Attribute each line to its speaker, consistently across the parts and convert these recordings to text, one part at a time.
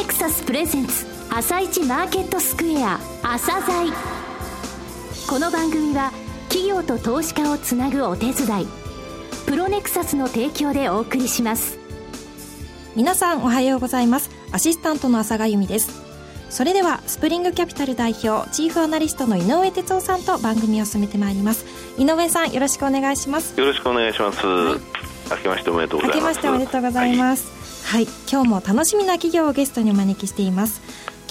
Speaker 1: ネクサスプレゼンツ朝一マーケットスクエア朝鮮。この番組は企業と投資家をつなぐお手伝いプロネクサスの提供でお送りします。
Speaker 2: 皆さんおはようございます。アシスタントの朝賀由美です。それではスプリングキャピタル代表チーフアナリストの井上哲夫さんと番組を進めてまいります。井上さんよろしくお願いします。
Speaker 3: よろしくお願いします、はい、明けましておめでとうございます。明けましておめでとうござい
Speaker 2: ます。はい、はい、今日も楽しみな企業をゲストにお招きしています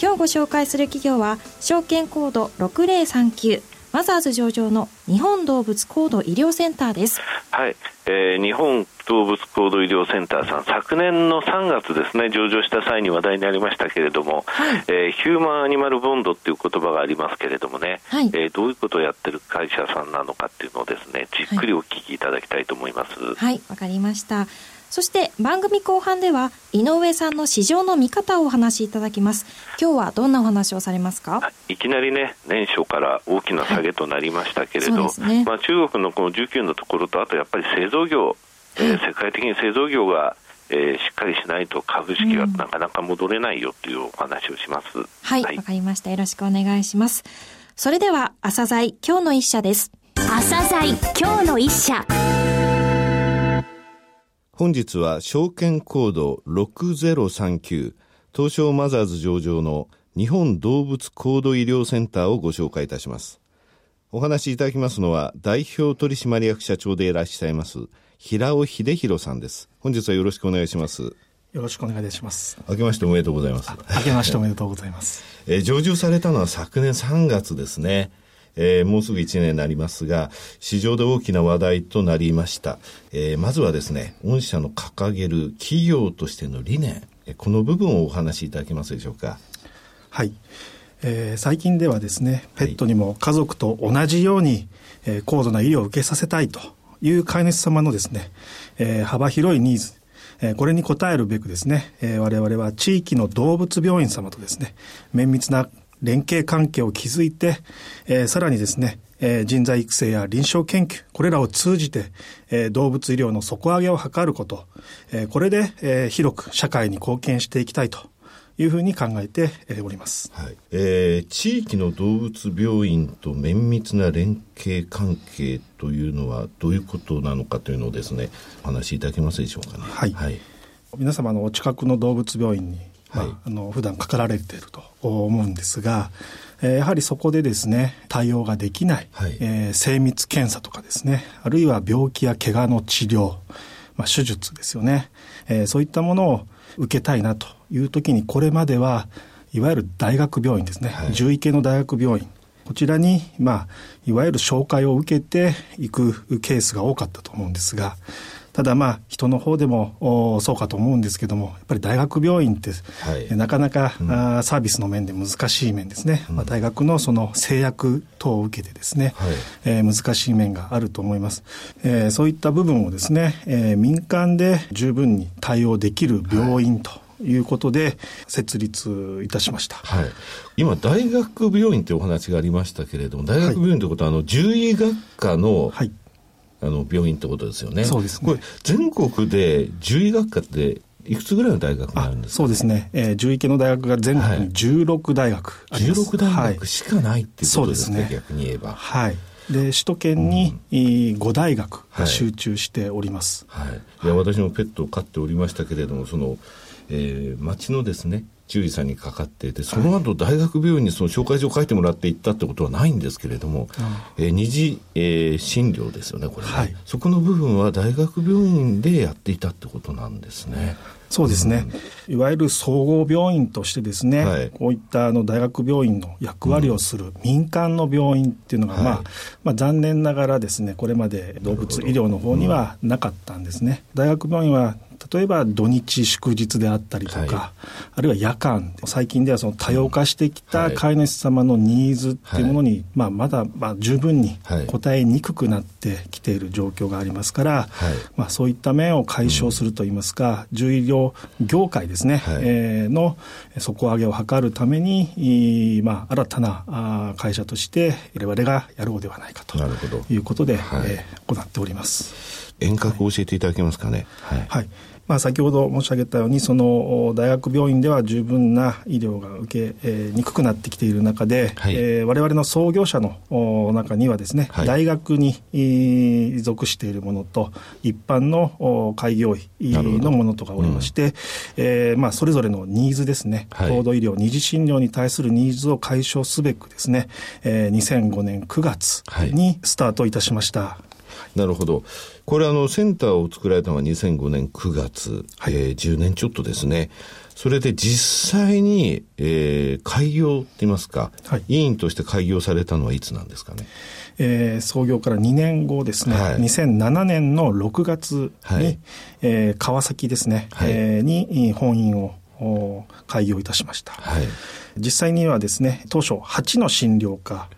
Speaker 2: 今日ご紹介する企業は証券コード6039マザーズ上場の日本動物高度医療センターです。
Speaker 3: はい、えー、日本動物高度医療センターさん、昨年の3月ですね、上場した際に話題になりましたけれども、はい、えー、ヒューマンアニマルボンドっていう言葉がありますけれどもね、はい、えー、どういうことをやってる会社さんなのかっていうのをですね、じっくりお聞きいただきたいと思います。
Speaker 2: はい、わ、はい、かりました。そして番組後半では井上さんの市場の見方をお話しいただきます今日はどんなお話をされますか？
Speaker 3: いきなりね年初から大きな下げとなりましたけれど、はいね、まあ、中国のこの19のところとあとやっぱり製造業、えー、世界的に製造業がえー、しっかりしないと株式はなかなか戻れないよというお話をします。
Speaker 2: はい、わ、はい、かりました。よろしくお願いします。それでは、朝鮮今日の一社です。
Speaker 1: 朝鮮今日の一社。
Speaker 4: 本日は証券コード6039東証マザーズ上場の日本動物高度医療センターをご紹介いたします。お話しいただきますのは代表取締役社長でいらっしゃいます平尾秀弘さんです。本日はよろしくお願いします。よ
Speaker 5: ろしくお願いします。
Speaker 4: 明けましておめでとうございます。
Speaker 5: 明けましておめでとうございます。
Speaker 4: えー、上場されたのは昨年3月ですね。えー、もうすぐ1年になりますが、市場で大きな話題となりました。えー、まずはですね、御社の掲げる企業としての理念、この部分をお話しいただけますでしょうか。
Speaker 5: はい。えー、最近ではですね、ペットにも家族と同じように、えー、高度な医療を受けさせたいという飼い主様のですね、えー、幅広いニーズ、えー、これに応えるべくですね、えー、我々は地域の動物病院様とですね、綿密な連携関係を築いて、えー、さらにですね、えー、人材育成や臨床研究、これらを通じて、えー、動物医療の底上げを図ること、えー、これで、えー、広く社会に貢献していきたいというふうに考えております。
Speaker 4: はい。えー、地域の動物病院と綿密な連携関係というのはどういうことなのかというのをですね、お話しいただけますでしょうかね。
Speaker 5: はい。はい、皆様のお近くの動物病院にはい、まあ、あの普段かかられていると思うんですが、えー、やはりそこでですね対応ができない、はい、えー、精密検査とかですねあるいは病気や怪我の治療、まあ、手術ですよね、えー、そういったものを受けたいなという時にこれまではいわゆる大学病院ですね、はい、獣医系の大学病院。こちらに、まあ、いわゆる紹介を受けていくケースが多かったと思うんですが、ただまあ人の方でもそうかと思うんですけどもやっぱり大学病院って、はい、なかなか、うん、サービスの面で難しい面ですね、うん、まあ、大学のその制約等を受けてですね、はい、えー、難しい面があると思います、えー、そういった部分をですね、えー、民間で十分に対応できる病院と、いうことで設立いたしました、
Speaker 4: はい、今大学病院というお話がありましたけれども大学病院ということは、はい、あの獣医学科の、はいあの病院ってことですよね。
Speaker 5: そうですね。
Speaker 4: これ全国で獣医学科っていくつぐらいの大学にあるんですか？
Speaker 5: そうですね、えー、獣医系の大学が全国に16大学
Speaker 4: あります、はい、16大学しかないっていうことですね、はい、逆に言えば。
Speaker 5: はい。で首都圏に5大学が集中しております、
Speaker 4: はい、はい、いや私もペットを飼っておりましたけれどもその、えー、町のですね獣医さんにかかっていて、その後大学病院にその紹介状を書いてもらって行ったってことはないんですけれども、えー、二次、えー、診療ですよね、これね、はい、そこの部分は大学病院でやっていたってことなんですね。
Speaker 5: そうですね、うん、いわゆる総合病院としてですね、はい、こういったあの大学病院の役割をする民間の病院っていうのが、まあ、まあ残念ながらですねこれまで動物医療の方にはなかったんですね。大学病院は例えば土日祝日であったりとか、はい、あるいは夜間最近ではその多様化してきた飼い主様のニーズっていうものに、はい、まあ、まだまあ十分に応えにくくなってきている状況がありますから、はい、まあ、そういった面を解消するといいますか、うん、獣医療業界ですね、はい、えー、の底上げを図るために、まあ、新たな会社として我々がやろうではないかということで、はい、えー、行っております。
Speaker 4: 遠隔を教えていただけますかね。
Speaker 5: はい、はい。まあ、先ほど申し上げたようにその大学病院では十分な医療が受け、えー、にくくなってきている中で、はい。えー、我々の創業者の中にはですね、はい、大学に属しているものと一般の開業医のものとかおりまして、うん、えー、まあ、それぞれのニーズですね、はい、高度医療二次診療に対するニーズを解消すべくですね、えー、2005年9月にスタートいたしました。
Speaker 4: なるほど。これあの、センターを作られたのは2005年9月、はい、えー、10年ちょっとですね。それで実際に、えー、開業って言いますか、はい、委員として開業されたのはいつなんですかね？
Speaker 5: えー、創業から2年後ですね、はい、2007年の6月に、はい、えー、川崎ですね、はい、えー、に本院を開業いたしました。はい実際にはですね、当初8の診療科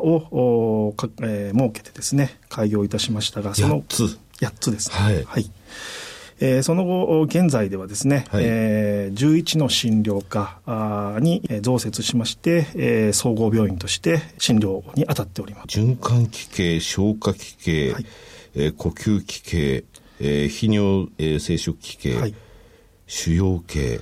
Speaker 5: をか、えー、設けてですね、開業いたしましたが、
Speaker 4: その8つ
Speaker 5: ?8 つですね。はい。はいえー、その後、現在ではですね、はい、えー、11の診療科に増設しまして、えー、総合病院として診療に当たっております。
Speaker 4: 循環器系、消化器系、はい、えー、呼吸器系、えー、泌尿、えー、生殖器系、はい、腫瘍系、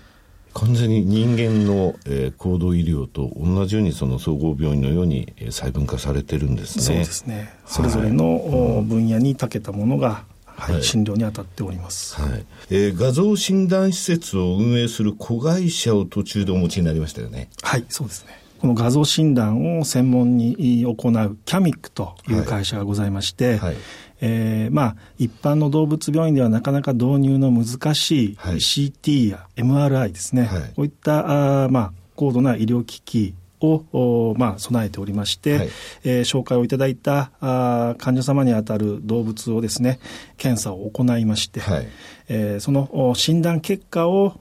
Speaker 4: 完全に人間の、えー、行動医療と同じようにその総合病院のように、えー、細分化されてるんですね。
Speaker 5: そうですね。それぞれの、はい、分野に長けたものが、はい、はい、診療に当たっております。
Speaker 4: はい。えー、画像診断施設を運営する子会社を途中でお持ちになりましたよね。
Speaker 5: はい、そうですね。この画像診断を専門に行うキャミックという会社がございまして、はいはい、えー、まあ、一般の動物病院ではなかなか導入の難しい CT や MRI ですね、はい、こういったあ、まあ、高度な医療機器を、まあ、備えておりまして、はい、えー、紹介をいただいたあ患者様にあたる動物をですね検査を行いまして、はい、えー、その診断結果を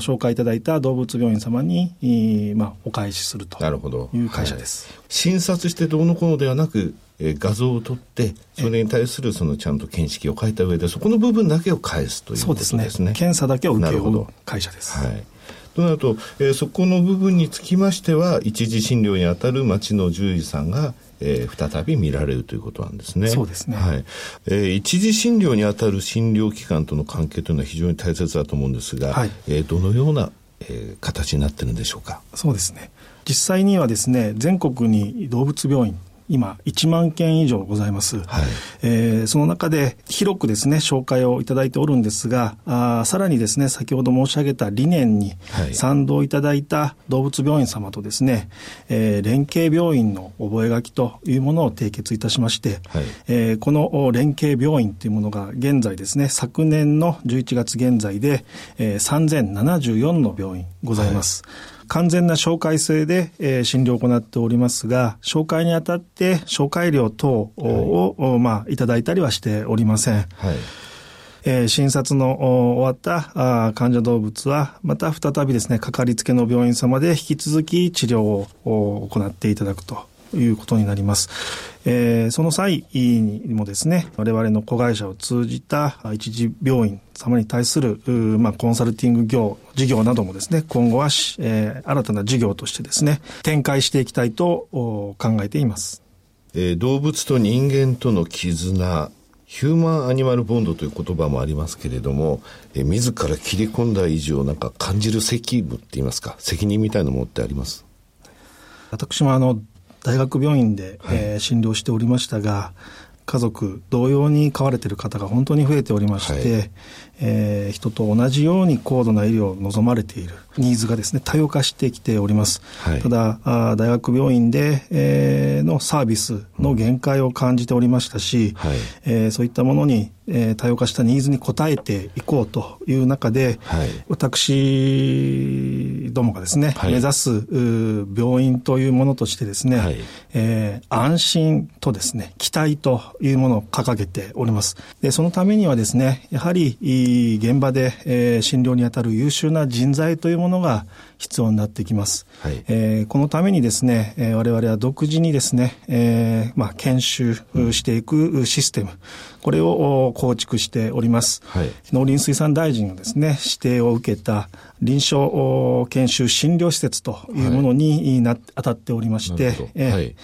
Speaker 5: 紹介いただいた動物病院様に、まあ、お返しするという会社です。
Speaker 4: はい、診察してどうのこうのではなくえー、画像を撮ってそれに対するそのちゃんと見識を書いた上でそこの部分だけを返すということですね。
Speaker 5: すね検査だけを受け負う会社です。はい
Speaker 4: となると、えー、そこの部分につきましては一次診療にあたる町の獣医さんがえー、再び見られるということなんですね。
Speaker 5: そうですね。
Speaker 4: はい。えー、一次診療にあたる診療機関との関係というのは非常に大切だと思うんですが、はい、えー、どのような、えー、形になってるんでしょうか？
Speaker 5: そうですね。実際にはですね、全国に動物病院今1万件以上ございます、はい、えー、その中で広くですね紹介をいただいておるんですがあさらにですね先ほど申し上げた理念に賛同いただいた動物病院様とですね、えー、連携病院の覚書というものを締結いたしまして、はい、えー、この連携病院というものが現在ですね昨年の11月現在で、えー、3074の病院ございます。はい完全な紹介制で、えー、診療を行っておりますが、紹介にあたって紹介料等を、はい、まあ、いただいたりはしておりません。はい。えー、診察の終わったあ患者動物は、また再びですね、かかりつけの病院様で引き続き治療を行っていただくということになります。えー、その際にもですね、我々の子会社を通じた一時病院様に対する、まあ、コンサルティング業、事業などもですね、今後は、えー、新たな事業としてですね、展開していきたいと考えています。
Speaker 4: えー、動物と人間との絆、ヒューマンアニマルボンドという言葉もありますけれども、えー、自ら切り込んだ以上なんか感じる責務って言いますか、責任みたいなものってあります？
Speaker 5: 私もあの、大学病院で、はい、えー、診療しておりましたが、家族同様に飼われている方が本当に増えておりまして、はい、えー、人と同じように高度な医療を望まれているニーズがですね多様化してきております、はい、ただあ大学病院で、えー、のサービスの限界を感じておりましたし、はい、えー、そういったものにえー、多様化したニーズに応えていこうという中で、はい、私どもがですね、はい、目指す病院というものとしてですね、はい、えー、安心とですね、期待というものを掲げております。でそのためにはですね、やはり現場で、えー、診療にあたる優秀な人材というものが必要になってきます。はい、えー、このためにですね、えー、我々は独自にですね、えー、まあ、研修していくシステム、これを構築しております。はい、農林水産大臣がですね、指定を受けた臨床研修診療施設というものにな、はい、当たっておりまして、えはい、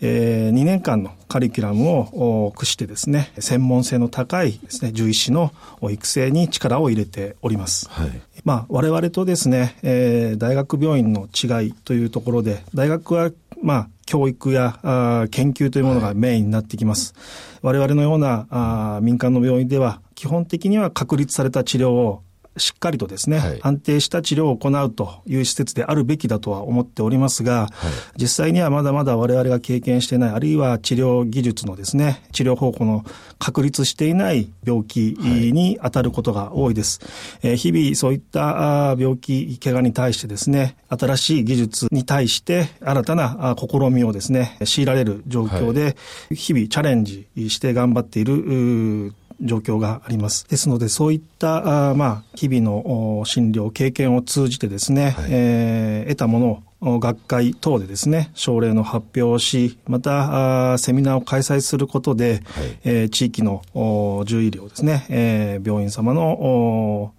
Speaker 5: えー、2年間のカリキュラムを駆してですね、専門性の高いですね、獣医師の育成に力を入れております。はい、まあ、我々とですね、えー、大学病院の違いというところで、大学は、まあ、教育やあ研究というものがメインになってきます。はい、我々のようなあ民間の病院では、基本的には確立された治療をしっかりとですね、はい、安定した治療を行うという施設であるべきだとは思っておりますが、はい、実際にはまだまだ我々が経験していない、あるいは治療技術のですね、治療方法の確立していない病気に当たることが多いです。はい、えー、日々そういった病気、怪我に対してですね、新しい技術に対して新たな試みをですね、強いられる状況で、日々チャレンジして頑張っている状況があります。ですので、そういった、あまあ、日々の診療、経験を通じてですね、はい、えー、得たものを学会等でですね、症例の発表をし、また、あセミナーを開催することで、はい、えー、地域の獣医療ですね、えー、病院様の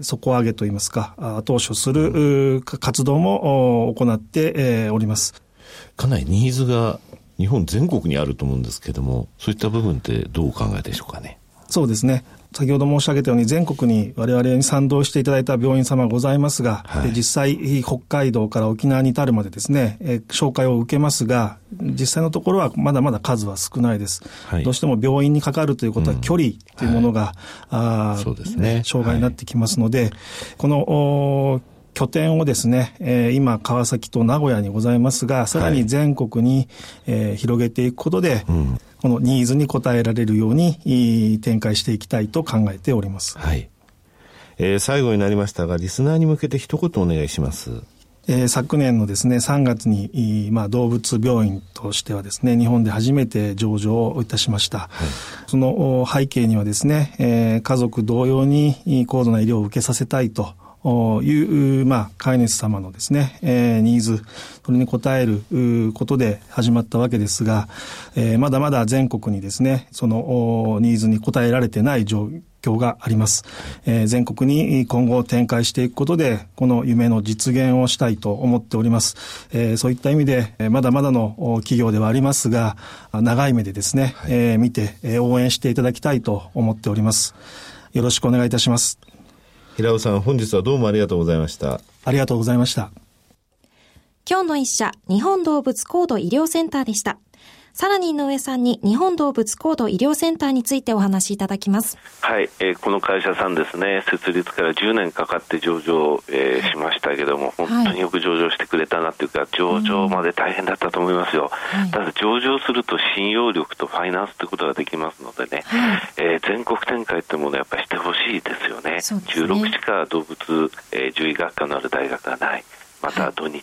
Speaker 5: 底上げといいますか、後押しをする、活動も行っております。
Speaker 4: かなりニーズが日本全国にあると思うんですけども、そういった部分ってどうお考えでしょうかね？
Speaker 5: そうですね。先ほど申し上げたように全国に我々に賛同していただいた病院様ございますが、はい、実際北海道から沖縄に至るまでですね、え紹介を受けますが、実際のところはまだまだ数は少ないです。はい、どうしても病院にかかるということは距離というものが、うんはい、あそうですね。障害になってきますので、この拠点をですね、えー、今、川崎と名古屋にございますが、さらに全国に、えー、広げていくことで、うん、このニーズに応えられるように展開していきたいと考えております。
Speaker 4: はい。えー、最後になりましたが、リスナーに向けて一言お願いします。
Speaker 5: えー、昨年のですね、3月に、まあ、動物病院としてはですね、日本で初めて上場をいたしました。はい、その背景にはですね、えー、家族同様に高度な医療を受けさせたいと、いう、まあ、飼い主様のですね、えー、ニーズ、それに応えることで始まったわけですが、えー、まだまだ全国にですね、そのニーズに応えられてない状況があります。えー、全国に今後展開していくことで、この夢の実現をしたいと思っております。えー、そういった意味で、まだまだの企業ではありますが、長い目でですね、はい、えー、見て、応援していただきたいと思っております。よろしくお願いいたします。
Speaker 4: 平尾さん、本日はどうもありがとうございました。
Speaker 5: ありがとうございました。
Speaker 2: 今日の一社、日本動物高度医療センターでした。さらに井上さんに日本動物高度医療センターについてお話しいただきます。
Speaker 3: はい、えー、この会社さんですね、設立から10年かかって上場、えー、しましたけども、本当によく上場してくれたなっていうか、上場まで大変だったと思いますよ。うん、ただ上場すると信用力とファイナンスということができますのでね、はい、えー、全国展開ってものをやっぱりしてほしいですよね。ね16しか動物、えー、獣医学科のある大学がない。また土日、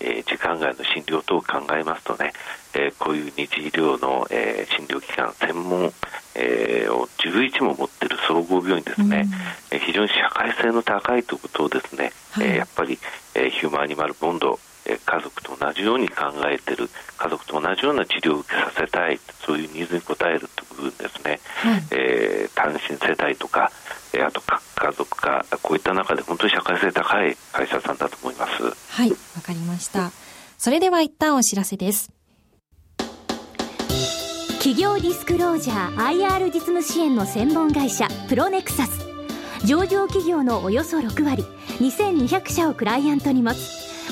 Speaker 3: えー、時間外の診療等を考えますとね、えー、こういう日医療の、えー、診療機関専門、えー、を11も持っている総合病院ですね、うん、非常に社会性の高いということをですね、はい、えー、やっぱり、えー、ヒューマンアニマルボンドえ家族と同じように考えている家族と同じような治療を受けさせたいそういうニーズに応えるという部分ですね、はい、えー、単身世帯とか、えー、あと核家族化こういった中で本当に社会性高い会社さんだと思います。
Speaker 2: はいわかりました。それでは一旦お知らせです。
Speaker 1: 企業ディスクロージャー IR 実務支援の専門会社プロネクサス。上場企業のおよそ6割2200社をクライアントに持つ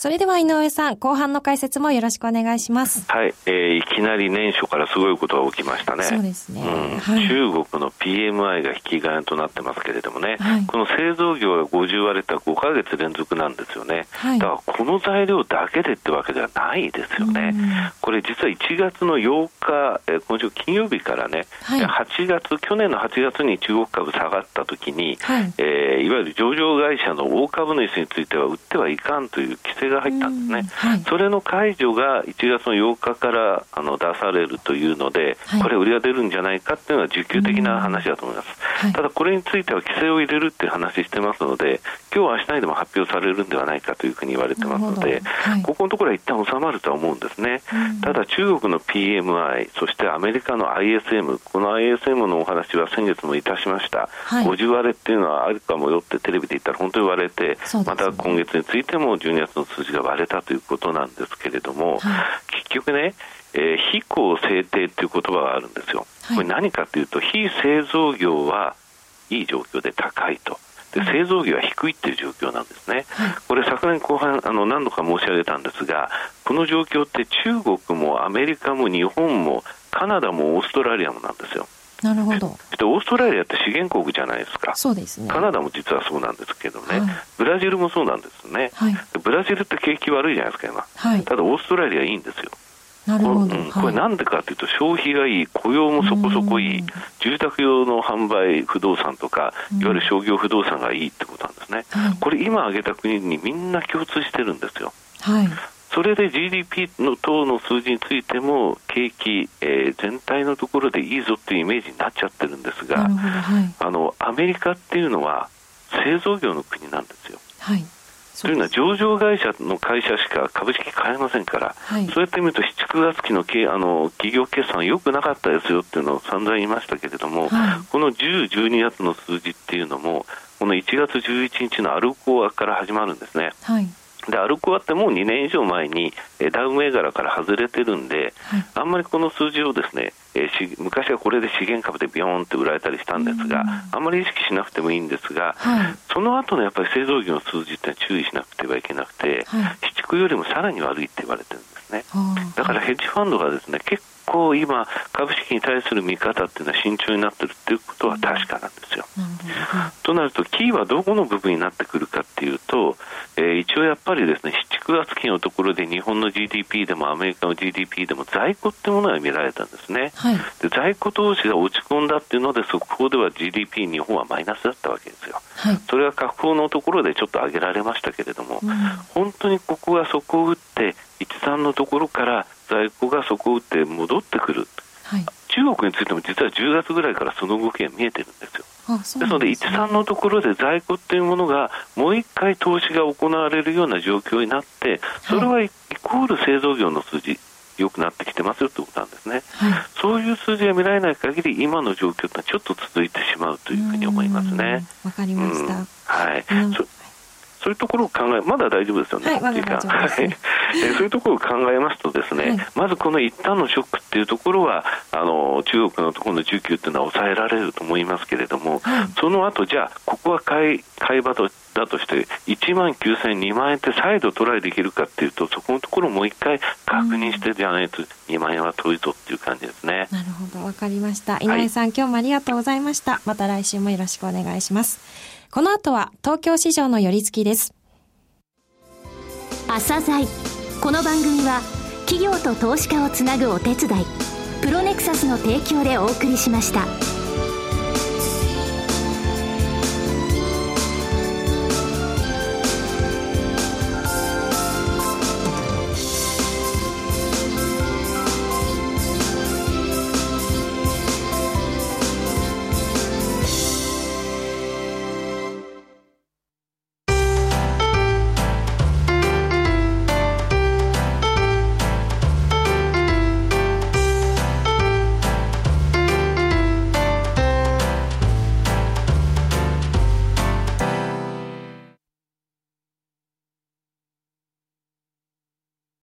Speaker 2: それでは井上さん、後半の解説もよろしくお願いします。
Speaker 3: はい、えー、いきなり年初からすごいことが起きましたね。
Speaker 2: そうですね。
Speaker 3: うんはい、中国の PMI が引き金となってますけれどもね、はい、この製造業が50割れた5か月連続なんですよね。はい、だからこの材料だけでってわけではないですよね。これ実は1月の8日、えー、今週金曜日からね、はい、8月、去年の8月に中国株下がった時に、はい、えー、いわゆる上場会社の大株主については売ってはいかんという規制が入ったんですね、はい、それの解除が1月の8日からあの出されるというので、はい、これ、売りが出るんじゃないかっていうのは、需給的な話だと思います、はい、ただこれについては規制を入れるっていう話してますので、今日明日にでも発表されるんではないかというふうに言われてますので、ここのところは一旦収まるとは思うんですね、ただ中国の PMI、そしてアメリカの ISM、この ISM のお話は先月もいたしました、はい、50割れっていうのはあるかもよってテレビで言ったら本当に割れて、ね、また今月についても12月の数字が割れたということなんですけれども、はい、結局ね、えー、非公制定っていう言葉があるんですよ。これ何かというと、非製造業はいい状況で高いと。で製造業は低いっていう状況なんですね、はい、これ、昨年後半あの、何度か申し上げたんですが、この状況って中国もアメリカも日本もカナダもオーストラリアもなんですよ。
Speaker 2: なるほど。
Speaker 3: オーストラリアって資源国じゃないですか。
Speaker 2: そうですね。
Speaker 3: カナダも実はそうなんですけどね。はい、ブラジルもそうなんですね、はい。ブラジルって景気悪いじゃないですか、今。はい、ただ、オーストラリアいいんですよ。
Speaker 2: なるほど、
Speaker 3: うん、これなんでかというと消費がいい雇用もそこそこいい住宅用の販売不動産とかいわゆる商業不動産がいいってことなんですね、これ今挙げた国にみんな共通してるんですよ、はい、それで GDP の等の数字についても景気、えー、全体のところでいいぞっていうイメージになっちゃってるんですが、はい、あのアメリカっていうのは製造業の国なんですよ。はいというのは上場会社の会社しか株式買えませんから、はい、そうやって見ると、7、9月期のあの企業決算は良くなかったですよっていうのを散々言いましたけれども、はい、この10、12月の数字っていうのも、この1月11日のアルコアから始まるんですね。はいでアルコアってもう2年以上前にダウ銘柄から外れてるんで、はい、あんまりこの数字をですね、えー、昔はこれで資源株でビヨーンって売られたりしたんですが、あんまり意識しなくてもいいんですが、はい、その後のやっぱり製造業の数字って注意しなくてはいけなくて、はい、市地よりもさらに悪いって言われてるんですね。だからヘッジファンドがですね結構今、株式に対する見方っていうのは慎重になってるっていうことは確かなんですよ。となると、キーはどこの部分になってくるかっていうと、えー、一応やっぱりですね、7、9月期のところで日本の GDP でもアメリカの GDP でも在庫ってものが見られたんですね。はい、で在庫投資が落ち込んだっていうので、速報では GDP 日本はマイナスだったわけですよ。はい、それは確報のところでちょっと上げられましたけれども、うん、本当にここが底を打って、13のところから在庫が底を打って戻ってくる、はい、中国についても実は10月ぐらいからその動きが見えてるんですよ。ですので、13のところで在庫っていうものがもう一回投資が行われるような状況になって、それはイコール製造業の数字、良くなってきてますよということなんですね、はい、そういう数字が見られない限り、今の状況ってちょっと続いてしまうというふうに思いますね。
Speaker 2: わかりました。
Speaker 3: はい、そういうところを考え、まだ大丈夫ですよね、
Speaker 2: はい、時間。はい。
Speaker 3: そういうところを考えますとですね、はい、まずこの一旦のショックっていうところは、あの、中国のところの需給っていうのは抑えられると思いますけれども、はい、その後、じゃあ、ここは買い、買い場と、だとして、1万9000、2万円って再度トライできるかっていうと、そこのところをもう一回確認してじゃないと、2万円は遠いぞっていう感じですね。
Speaker 2: なるほど、わかりました。井上さん、今日もありがとうございました。また来週もよろしくお願いします。この後は東京市場の寄り付きです。
Speaker 1: 朝鮮この番組は企業と投資家をつなぐお手伝いプロネクサスの提供でお送りしました。